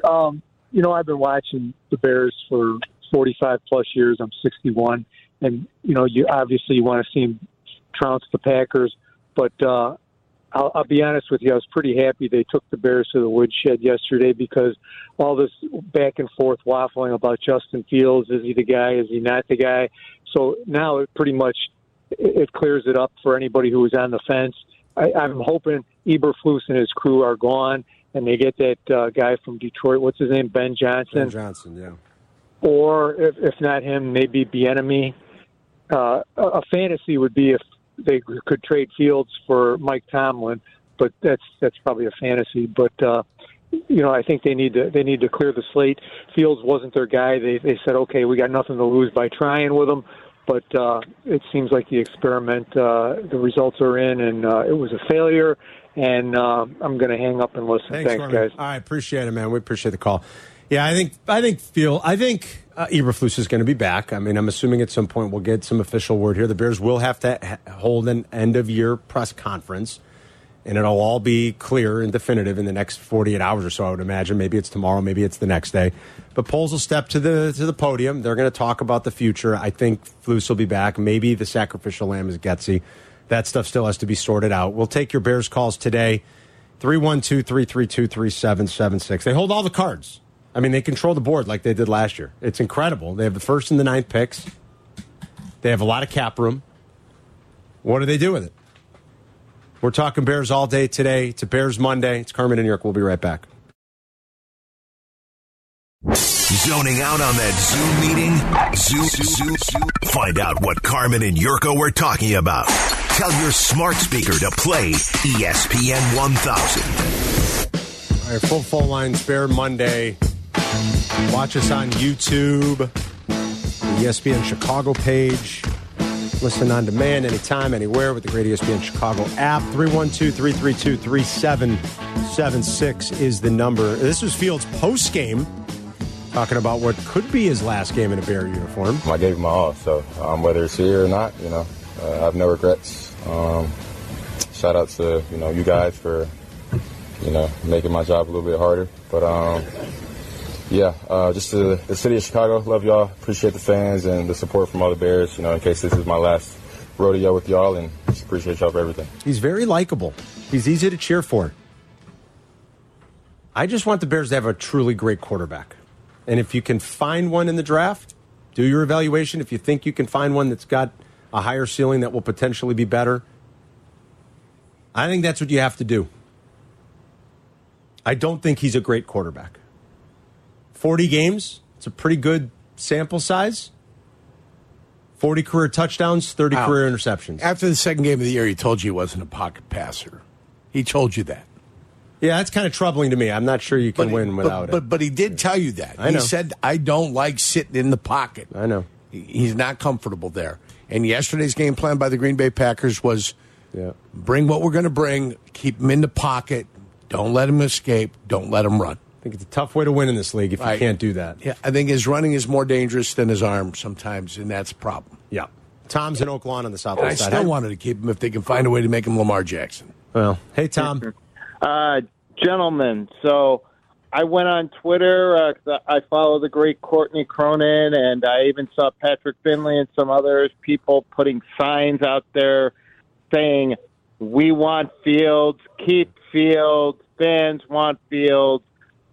Um, you know, I've been watching the Bears for 45 plus years. I'm 61, and you know, you obviously you want to see them trounce the Packers. But uh, I'll, I'll be honest with you, I was pretty happy they took the Bears to the woodshed yesterday because all this back and forth waffling about Justin Fields is he the guy, is he not the guy? So now it pretty much it clears it up for anybody who was on the fence. I, I'm hoping Eberflus and his crew are gone, and they get that uh, guy from Detroit. What's his name? Ben Johnson. Ben Johnson, yeah. Or if, if not him, maybe Bieniemy. Uh, a a fantasy would be if they could trade Fields for Mike Tomlin, but that's that's probably a fantasy. But uh, you know, I think they need to they need to clear the slate. Fields wasn't their guy. They they said, okay, we got nothing to lose by trying with him. But uh, it seems like the experiment, uh, the results are in, and uh, it was a failure. And uh, I'm going to hang up and listen. Thanks, Thanks, Norman. guys. Right, appreciate it, man. We appreciate the call. Yeah, I think I think feel I think uh, Eberflus is going to be back. I mean, I'm assuming at some point we'll get some official word here. The Bears will have to ha- hold an end of year press conference, and it'll all be clear and definitive in the next 48 hours or so. I would imagine. Maybe it's tomorrow. Maybe it's the next day. But Poles will step to the to the podium. They're going to talk about the future. I think Flus will be back. Maybe the sacrificial lamb is Getsy. That stuff still has to be sorted out. We'll take your Bears calls today. 312 332 3776. They hold all the cards. I mean, they control the board like they did last year. It's incredible. They have the first and the ninth picks, they have a lot of cap room. What do they do with it? We're talking Bears all day today. It's a Bears Monday. It's Carmen and York. We'll be right back. Zoning out on that Zoom meeting? Zoom, Zoom, Zoom. Find out what Carmen and Jurko were talking about. Tell your smart speaker to play ESPN 1000. All right, full phone lines, Bear Monday. Watch us on YouTube, the ESPN Chicago page. Listen on demand anytime, anywhere with the great ESPN Chicago app. 312 332 3776 is the number. This was Fields' post game, talking about what could be his last game in a Bear uniform. I gave him my all, so um, whether it's here or not, you know, uh, I have no regrets. Um, shout out to you know you guys for you know making my job a little bit harder, but um, yeah, uh, just to the city of Chicago, love y'all, appreciate the fans and the support from all the Bears. You know, in case this is my last rodeo with y'all, and just appreciate y'all for everything. He's very likable. He's easy to cheer for. I just want the Bears to have a truly great quarterback. And if you can find one in the draft, do your evaluation. If you think you can find one that's got a higher ceiling that will potentially be better, I think that's what you have to do. I don't think he's a great quarterback. 40 games, it's a pretty good sample size. 40 career touchdowns, 30 Wow. career interceptions. After the second game of the year, he told you he wasn't a pocket passer. He told you that. Yeah, that's kind of troubling to me. I'm not sure you can win without but, it. But he did tell you that. I he know. said, I don't like sitting in the pocket. I know. He- He's not comfortable there. And yesterday's game plan by the Green Bay Packers was Yeah. bring what we're going to bring, keep him in the pocket, don't let him escape, don't let him run. I think it's a tough way to win in this league if you can't do that. Yeah, I think his running is more dangerous than his arm sometimes, and that's a problem. Yeah. Tom's in Oak Lawn on the And I southwest side. still Hi- wanted to keep him if they can find a way to make him Lamar Jackson. Well, hey, Tom. Uh, gentlemen, so I went on Twitter. Uh, 'cause I follow the great Courtney Cronin, and I even saw Patrick Finley and some others people putting signs out there saying, "We want Fields, keep Fields, fans want Fields."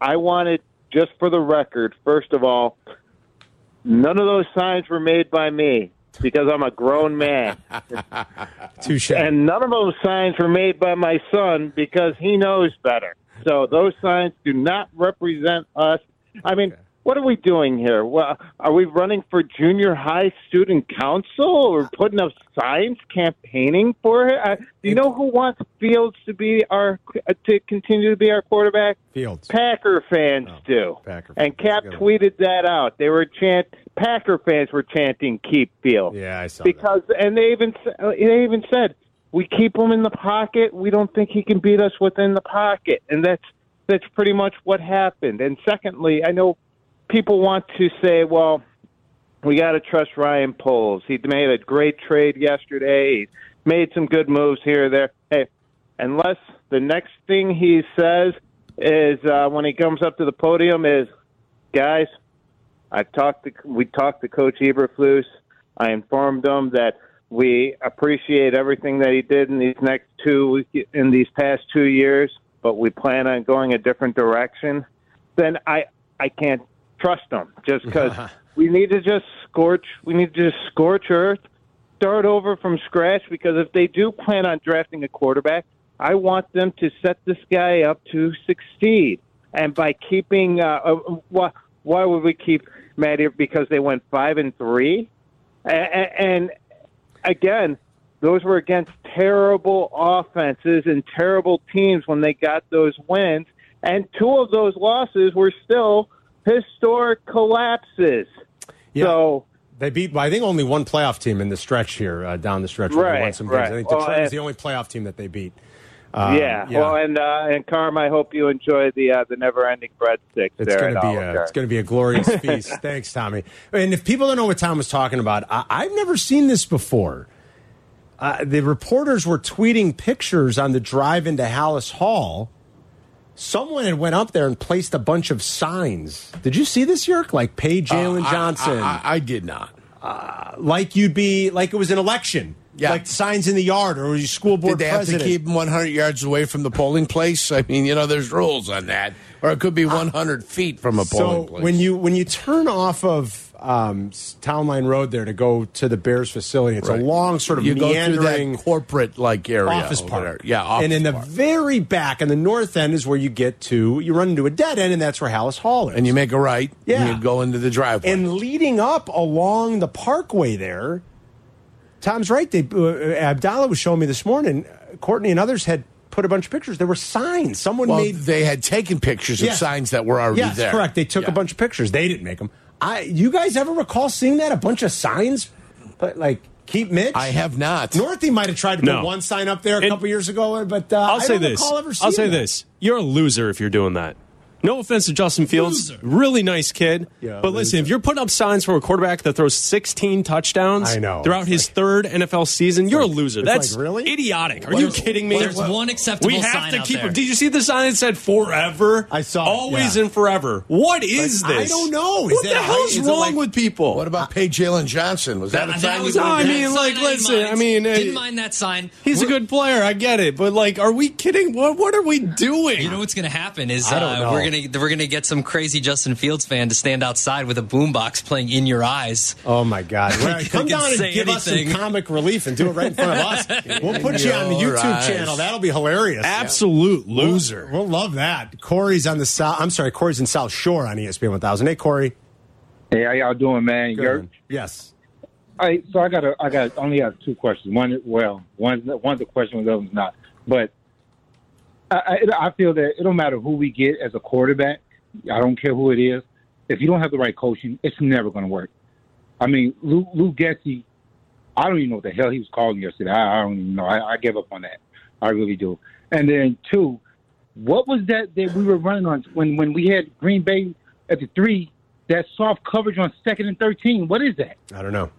I wanted, just for the record, first of all, none of those signs were made by me because I'm a grown man. Touche. And none of those signs were made by my son because he knows better. So those signs do not represent us. I mean, what are we doing here? Well, are we running for junior high student council or putting up signs campaigning for it? Uh, do you know who wants Fields to be our to continue to be our quarterback? Fields. Packer fans do. Packer and. Cap tweeted that out. They were chant Packer fans were chanting "Keep Fields." Yeah, I saw because and they even they even said we keep him in the pocket. We don't think he can beat us within the pocket, and that's that's pretty much what happened. And secondly, I know people want to say, well, we got to trust Ryan Poles. He made a great trade yesterday. He made some good moves here or there. Hey, unless the next thing he says is uh, when he comes up to the podium is, guys, I talked to we talked to Coach Eberflus. I informed him that we appreciate everything that he did in these next two in these past two years, but we plan on going a different direction, then I I can't trust him just because we need to just scorch we need to just scorch earth, start over from scratch. Because if they do plan on drafting a quarterback, I want them to set this guy up to succeed, and by keeping uh, uh, why why would we keep Matty because they went five and three, and, and again, those were against terrible offenses and terrible teams when they got those wins. And two of those losses were still historic collapses. Yeah. So They beat, I think, only one playoff team in the stretch here, uh, down the stretch. where they Right, won some games. right. I think Well, Detroit was and- the only playoff team that they beat. Um, yeah. well, and uh, and Carm, I hope you enjoy the uh, the never ending breadsticks It's going to be a it's going to be a glorious feast. Thanks, Tommy. And if people don't know what Tom was talking about, I, I've never seen this before. Uh, the reporters were tweeting pictures on the drive into Halas Hall. Someone had went up there and placed a bunch of signs. Did you see this, Yerk? Like pay Jaylon Uh, Johnson. I, I, I did not. like you'd be like it was an election. Yeah. Like signs in the yard or your school board Did they have to keep them 100 yards away from the polling place? I mean, you know, there's rules on that, or it could be 100 feet from a polling so place. when you when you turn off of um, Town Line Road there to go to the Bears facility, it's Right. a long sort of you go through meandering corporate like area, office park. there. yeah, office and in the very back, in the north end, is where you get to. You run into a dead end, and that's where Halas Hall is. and you make a right. Yeah. and you go into the driveway. And leading up along the parkway there, Tom's right. They uh, Abdallah was showing me this morning. uh, Courtney and others had put a bunch of pictures. There were signs. Someone well, made they had taken pictures of signs that were already there. yes, there. correct. They took Yeah. a bunch of pictures. They didn't make them. I. You guys ever recall seeing that? A bunch of signs, but like keep Mitch. I have not. Northie might have tried to put one sign up there a It- couple years ago, but uh, I'll I say don't this. recall ever I'll say that. this. You're a loser if you're doing that. No offense to Justin Fields, really nice kid. Yeah, but listen, if you're putting up signs for a quarterback that throws 16 touchdowns I know. throughout It's his third NFL season, you're a loser. That's like, really? idiotic. Are What you is- kidding me? There's one acceptable We have sign to keep there. him. Did you see the sign that said forever? I saw it, Always yeah. and forever. What is this? I don't know. Is what that the a- hell's is wrong like- with people? What about pay Jaylon Johnson? Was that, That- a that sign was you No, a- I that mean, like, I listen. I mean, uh, didn't mind that sign. He's a good player. I get it, but like, are we kidding? What What are we doing? You know what's going to happen is I don't uh, know. we're going to we're going to get some crazy Justin Fields fan to stand outside with a boombox playing "In Your Eyes." Oh my God! Well, come down and say give us some comic relief and do it right in front of us. We'll put you on the YouTube eyes. channel. That'll be hilarious. Absolute loser. We'll love that. Corey's on the south. I'm sorry, Corey's in South Shore on ESPN 1000. Hey, Corey. Hey, how y'all doing, man? Good, Yes. all right, so I got a, I got only have two questions. One, well, one, one's a question, the other's not. But I, I, feel that it don't matter who we get as a quarterback. I don't care who it is. If you don't have the right coaching, it's never going to work. I mean, Lou, Lou Getsy, I don't even know what the hell he was calling yesterday. I, I don't even know. I, I give up on that. I really do. And then two, what was that that we were running on when when we had Green Bay at the three? That soft coverage on second and thirteen. What is that? I don't know.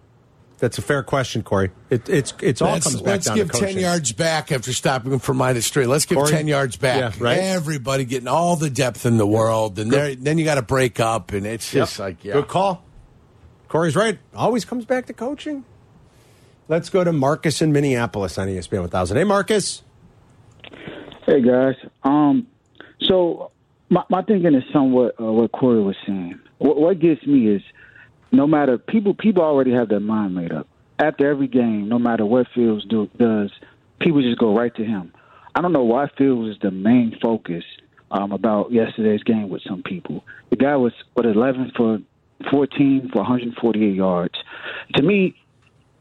That's a fair question, Corey. It, it's it's all Let's, comes back let's down give to coaching. 10 yards back after stopping him for minus three. Let's give Corey? 10 yards back. Yeah, right. Everybody getting all the depth in the world. And there, then you got to break up, and it's Yep. just like, yeah. Good call. Corey's right. Always comes back to coaching. Let's go to Marcus in Minneapolis on ESPN 1000. Hey, Marcus. Hey guys, um, so my, my thinking is somewhat uh, what Corey was saying. What, what gets me is no matter people people already have their mind made up. After every game, no matter what Fields do, does, people just go right to him. I don't know why Fields is the main focus um, about yesterday's game with some people. The guy was what 11 for 14 for 148 yards. To me,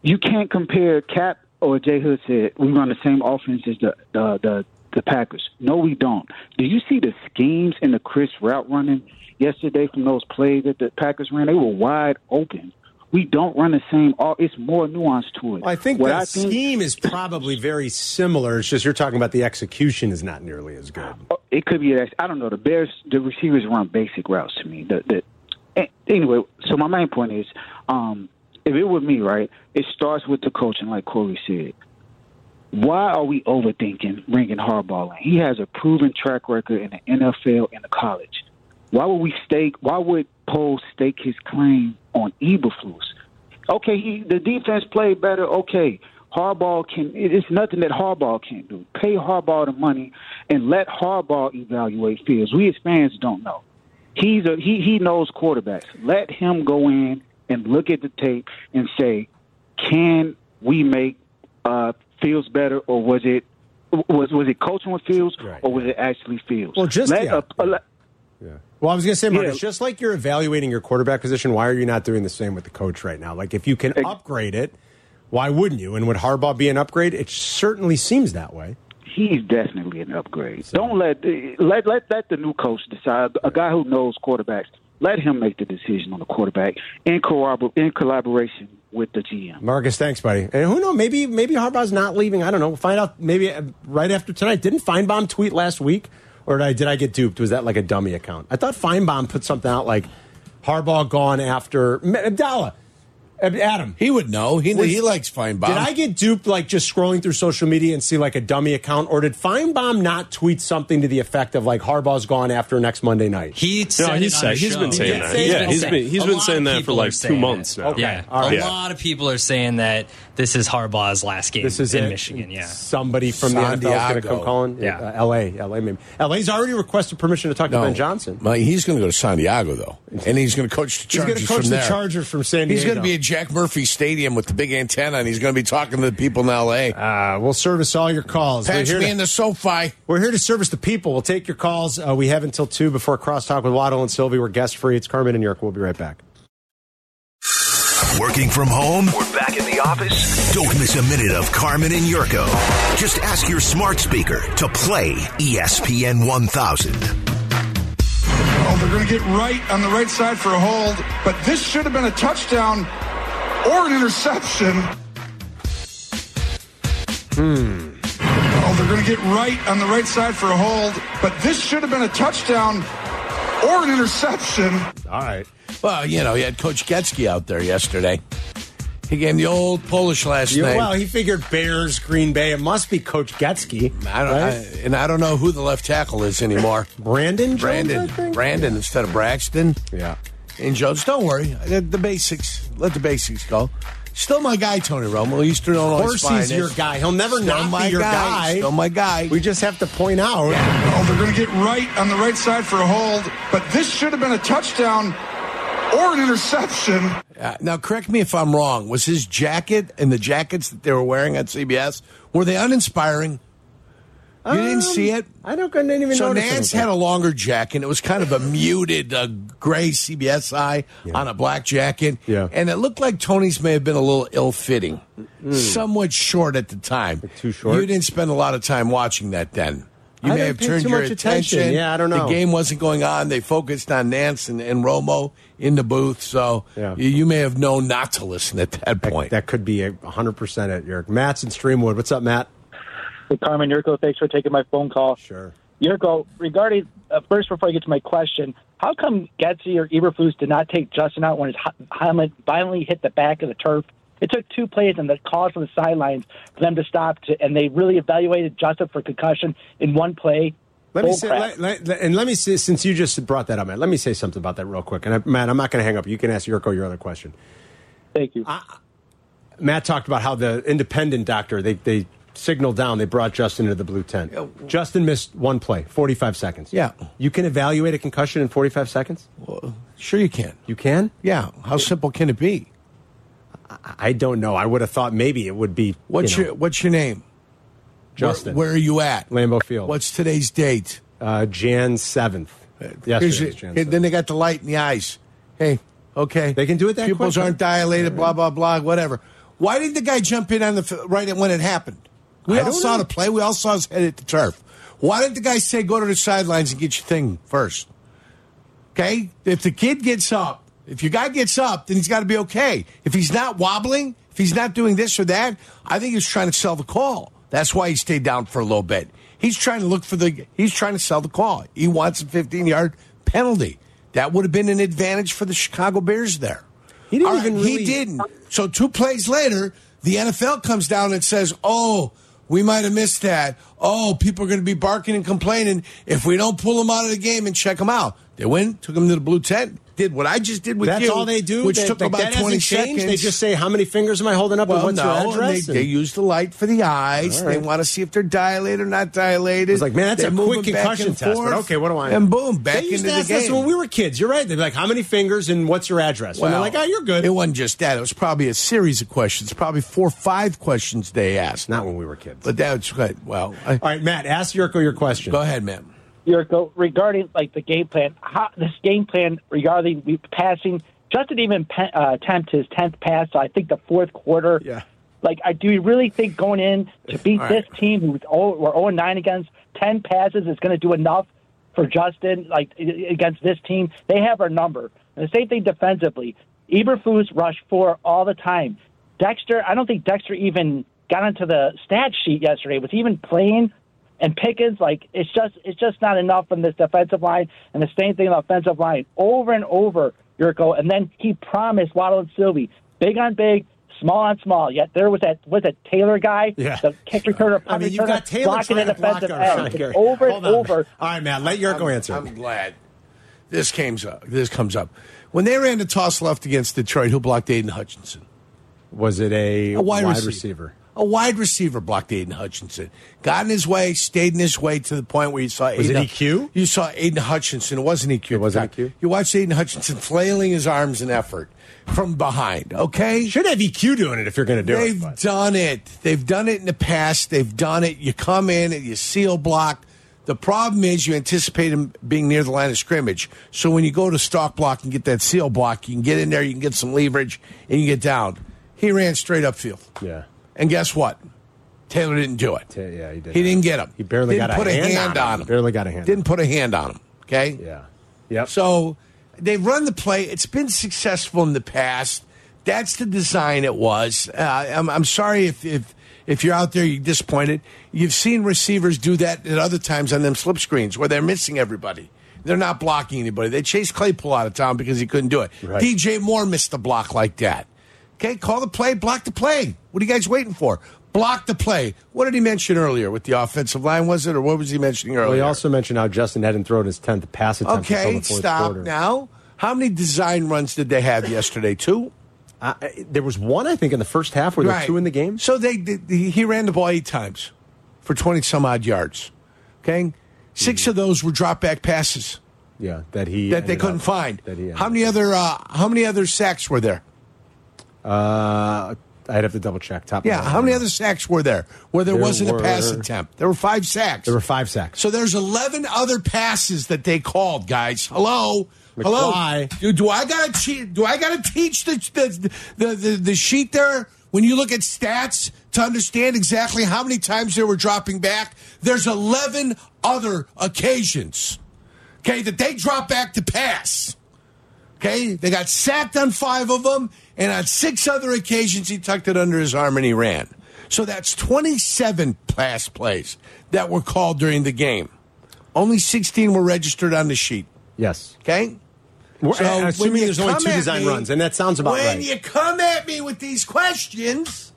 you can't compare Cap or Jay Hood said we run the same offense as the the the, the Packers. No, we don't. Do you see the schemes in the Chris route running yesterday from those plays that the Packers ran? They were wide open. We don't run the same. all It's more nuance to it. I think What the scheme is probably very similar. It's just you're talking about the execution is not nearly as good. It could be. I don't know. The Bears, the receivers run basic routes to me. The, the, anyway, so my main point is, um, if it were me, right, it starts with the coaching, like Corey said. Why are we overthinking bringing Harbaugh in? He has a proven track record in the NFL and the college. Why would we stake? Why would Poe stake his claim on Eberflus? Okay, he the defense played better. Okay, Harbaugh can. It's nothing that Harbaugh can't do. Pay Harbaugh the money and let Harbaugh evaluate Fields. We as fans don't know. He's a he. He knows quarterbacks. Let him go in and look at the tape and say, can we make uh, Fields better, or was it was was it coaching with Fields, or was it actually Fields? Well, just- let yeah. a- a- let- Well, I was going to say, Marcus, Yeah. just like you're evaluating your quarterback position, why are you not doing the same with the coach right now? Like, if you can upgrade it, why wouldn't you? And would Harbaugh be an upgrade? It certainly seems that way. he's definitely an upgrade. Don't let let let let the new coach decide. A guy who knows quarterbacks, let him make the decision on the quarterback in corrobor- in collaboration with the GM. Marcus, thanks, buddy. And who knows? Maybe maybe Harbaugh's not leaving. I don't know. We'll find out maybe uh, right after tonight. Didn't Finebaum tweet last week, or did I, did I get duped? Was that like a dummy account? I thought Finebaum put something out like Harbaugh gone after Abdallah. Ab- Adam, he would know. He Was- he likes Finebaum. Did I get duped like just scrolling through social media and see like a dummy account, or did Finebaum not tweet something to the effect of like Harbaugh's gone after next Monday night? He No, said he's it on said- the he's show. been saying He that. did. Yeah, he's saying- been- he's a been lot saying that for, like, two months that. now. Okay, Yeah, all right. a Yeah. lot of people are saying that this is Harbaugh's last game This is in it. Michigan. Yeah, Somebody from the NFL is going to come Santiago. calling. Yeah. uh, L.A. L.A. Maybe L.A.'s already requested permission to talk to Ben Johnson. Well, he's going to go to San Diego though, and he's going to coach the He's gonna Chargers coach from the there. Chargers from San He's going to be at Jack Murphy Stadium with the big antenna, and he's going to be talking to the people in L.A. Uh, we'll service all your calls. Patch We're here me to- in the SoFi. We're here to service the people. We'll take your calls. Uh, we have until 2 before Crosstalk with Waddle and Silvy. We're guest free. It's Carmen and York. We'll be right back. Working from home? We're back in the office? Don't miss a minute of Carmen and Jurko. Just ask your smart speaker to play ESPN 1000. Oh, they're going to get right on the right side for a hold, but this should have been a touchdown or an interception. Hmm. Oh, they're going to get right on the right side for a hold, but this should have been a touchdown or an interception. All right. Well, you know, he had Coach Getsky out there yesterday. He gave him the old Polish last You- name. well, he figured Bears, Green Bay. It must be Coach Getsky. I don't, right? I, and I don't know who the left tackle is anymore. Brandon Jones, I Brandon. think? Brandon instead of Braxton. Yeah. And Jones. Don't worry. The, the basics. Let the basics go. Still my guy, Tony Romo. Eastern Of Illinois. course he's your guy. He'll never Still not my be your guy. Still my guy. We just have to point out. Oh, they're going to get right on the right side for a hold, but this should have been a touchdown or an interception. Uh, now, correct me if I'm wrong. Was his jacket and the jackets that they were wearing at CBS were they uninspiring? You didn't see it. I don't. I didn't even So notice. Nantz it. had a longer jacket. It was kind of a muted uh, gray CBS eye on a black jacket. Yeah. And it looked like Tony's may have been a little ill fitting, somewhat short at the time. too short? You didn't spend a lot of time watching that then. You I may have turned your attention. attention. Yeah, I don't know. The game wasn't going on. They focused on Nantz and, and Romo in the booth. So Yeah. you, you may have known not to listen at that point. That could be a 100% it, York. Matt's in Streamwood. What's up, Matt? Hey, Carmen Jurko, thanks for taking my phone call. Sure. Jurko, regarding uh, first before I get to my question, how come Getsy or Eberflus did not take Justin out when his helmet violently hit the back of the turf? It took two plays and the calls from the sidelines for them to stop, to, and they really evaluated Justin for concussion in one play. Let me say, let, let- let- and let me say, since you just brought that up, Matt, let me say something about that real quick. And I, Matt, I'm not going to hang up. You can ask Jurko your other question. Thank you. Matt talked about how the independent doctor they they signaled down. They brought Justin into the blue tent. Justin missed one play, 45 seconds. Yeah. you can evaluate a concussion in 45 seconds. Sure, you can. You can. Yeah. How simple can it be? I, don't know. I would have thought maybe it would be. What's you know, your What's your name? Justin? Where, where are you at? Lambeau Field. What's today's date? uh, Jan seventh? Here's Yesterday. your- was Jan hey, then they got the light in the eyes. Hey, okay. They can do it that Pupils quick? aren't dilated, blah, blah, blah, whatever. Why didn't the guy jump in on the right when it happened? We I all saw know. the play. We all saw his head hit the turf. Why didn't the guy say, go to the sidelines and get your thing first? Okay? If the kid gets up, if your guy gets up, then he's got to be okay. If he's not wobbling, if he's not doing this or that, I think he's trying to sell the call. That's why he stayed down for a little bit. He's trying to look for the, he's trying to sell the call. He wants a 15 yard penalty. That would have been an advantage for the Chicago Bears there. He didn't All right, even really- He didn't. So two plays later, the NFL comes down and says, "Oh, we might have missed that. Oh, people are going to be barking and complaining if we don't pull them out of the game and check them out." They went, took them to the blue tent, did what I just did with That's you. all they do. which They- took about twenty changed? seconds. They just say, "How many fingers am I holding up? Well, and what's no, your and address?" they, they use the light for the eyes. Right. They want to see if they're dilated or not dilated. It's like, man, that's They a quick concussion test. But okay, what do I? And boom, back they used into to the ask us when we were kids. You're right. They're like, "How many fingers and what's your address?" and they're like, "Oh, you're good." It wasn't just that. It was probably a series of questions. Probably four or five questions they asked. Not when we were kids. But that's good. Well, I, All right, Matt, ask Jurko your question. go ahead, man. Jurko, regarding like the game plan, how, this game plan regarding passing, Justin even pe- uh, attempt his tenth pass. I think the fourth quarter. Yeah. Like, I do you really think going in to beat All right. this team who's oh, we're zero nine against ten passes is going to do enough for Justin? Like against this team, they have our number. And the same thing defensively. Eberflus rush four all the time. Dexter, I don't think Dexter even got onto the stat sheet yesterday. Was he even playing? And Pickens, like it's just it's just not enough from this defensive line, and the same thing on the offensive line over and over, Jurko. And then he promised Waddle and Silvy, big on big, small on small. Yet there was that was that Taylor guy, Yeah. the kick returner, I mean, you've got Taylor blocking trying an to block end. Sean It's Gary. over Hold and on. over. All right, man, let Jurko answer. I'm glad this comes up. This comes up when they ran the toss left against Detroit. Who blocked Aidan Hutchinson? Was it a, A wide, wide receiver. receiver? A wide receiver blocked Aidan Hutchinson. Got in his way, stayed in his way to the point where you saw Was it Aidan, EQ? You saw Aidan Hutchinson. It wasn't EQ. It wasn't EQ? You watched Aidan Hutchinson flailing his arms in effort from behind. Okay, Should have EQ doing it if you're going to do it. They've it. but- done it. They've done it in the past. They've done it. You come in and you seal block. The problem is you anticipate him being near the line of scrimmage. So when you go to stock block and get that seal block, you can get in there, you can get some leverage, and you get down. He ran straight upfield. Yeah. And guess what? Taylor didn't do it. Yeah, he did. He didn't get him. He barely didn't got a put hand a hand on on him. him. Barely got a hand Didn't put a hand on him. Okay. Yeah. Yep. So they've run the play. It's been successful in the past. That's the design it was. Uh, I'm, I'm sorry if, if if you're out there, you're disappointed. You've seen receivers do that at other times on them slip screens where they're missing everybody. They're not blocking anybody. They chased Claypool out of town because he couldn't do it. Right. DJ Moore missed the block like that. Okay, call the play, block the play. What are you guys waiting for? Block the play. What did he mention earlier with the offensive line? Was it or what was he mentioning earlier? Well, he also mentioned how Justin hadn't thrown his 10th pass attempt until Okay, the fourth stop quarter. now. How many design runs did they have yesterday? Two. Uh, there was one, I think, in the first half. Were there Right. two in the game? So they, they he ran the ball eight times for twenty some odd yards. Okay, 6 of those were drop back passes Yeah, that he that they couldn't up- find. That he How many other uh, How many other sacks were there? Uh, I'd have to double check. Top. Yeah, how many other sacks were there where there, There wasn't a pass attempt? There were five sacks. There were five sacks. So there's 11 other passes that they called, guys. Hello, hello. McFly. Do, do I got to do I got to teach the the, the the the sheet there when you look at stats to understand exactly how many times they were dropping back? There's 11 other occasions, okay, that they drop back to pass. Okay, they got sacked on five of them, and on six other occasions he tucked it under his arm and he ran. So that's 27 pass plays that were called during the game. Only 16 were registered on the sheet. Yes. Okay. We're- So uh, assuming there's only two design me- runs, and that sounds about when right. you come at me with these questions,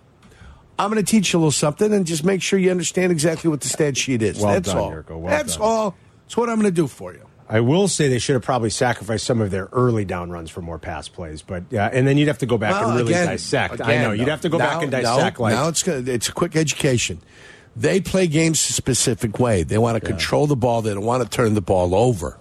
I'm going to teach you a little something and just make sure you understand exactly what the stat sheet is. Well That's done, all. Jurko. Well That's done. all. That's what I'm going to do for you. I will say they should have probably sacrificed some of their early down runs for more pass plays, but yeah, and then you'd have to go back Well, and really again- dissect. I know you'd have to go back and dissect. like now it's good. It's a quick education. They play games a specific way. They want to control the ball. They don't want to turn the ball over.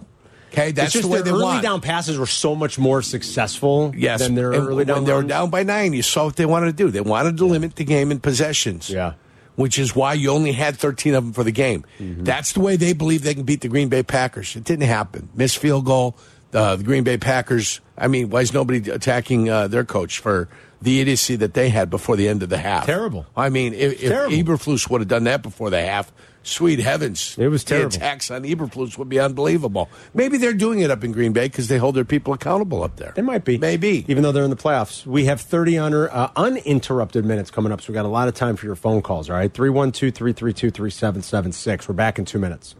Okay, that's just the way their early want. down passes were so much more successful Yes, than their and early down when they were down by nine, you saw what they wanted to do. They wanted to limit the game in possessions. Yeah. Which is why you only had 13 of them for the game. Mm-hmm. That's the way they believe they can beat the Green Bay Packers. It didn't happen. Missed field goal. Uh, the Green Bay Packers. I mean, why is nobody attacking uh, their coach for the idiocy that they had before the end of the half? Terrible. I mean, if, if Eberflus would have done that before the half, sweet heavens, It was terrible. The attacks on Eberflus would be unbelievable. Maybe they're doing it up in Green Bay because they hold their people accountable up there. They might be. Maybe. Even though they're in the playoffs. We have 30 under, uh, uninterrupted minutes coming up, so we got a lot of time for your phone calls, all right? 312 332 3776. We're back in two minutes.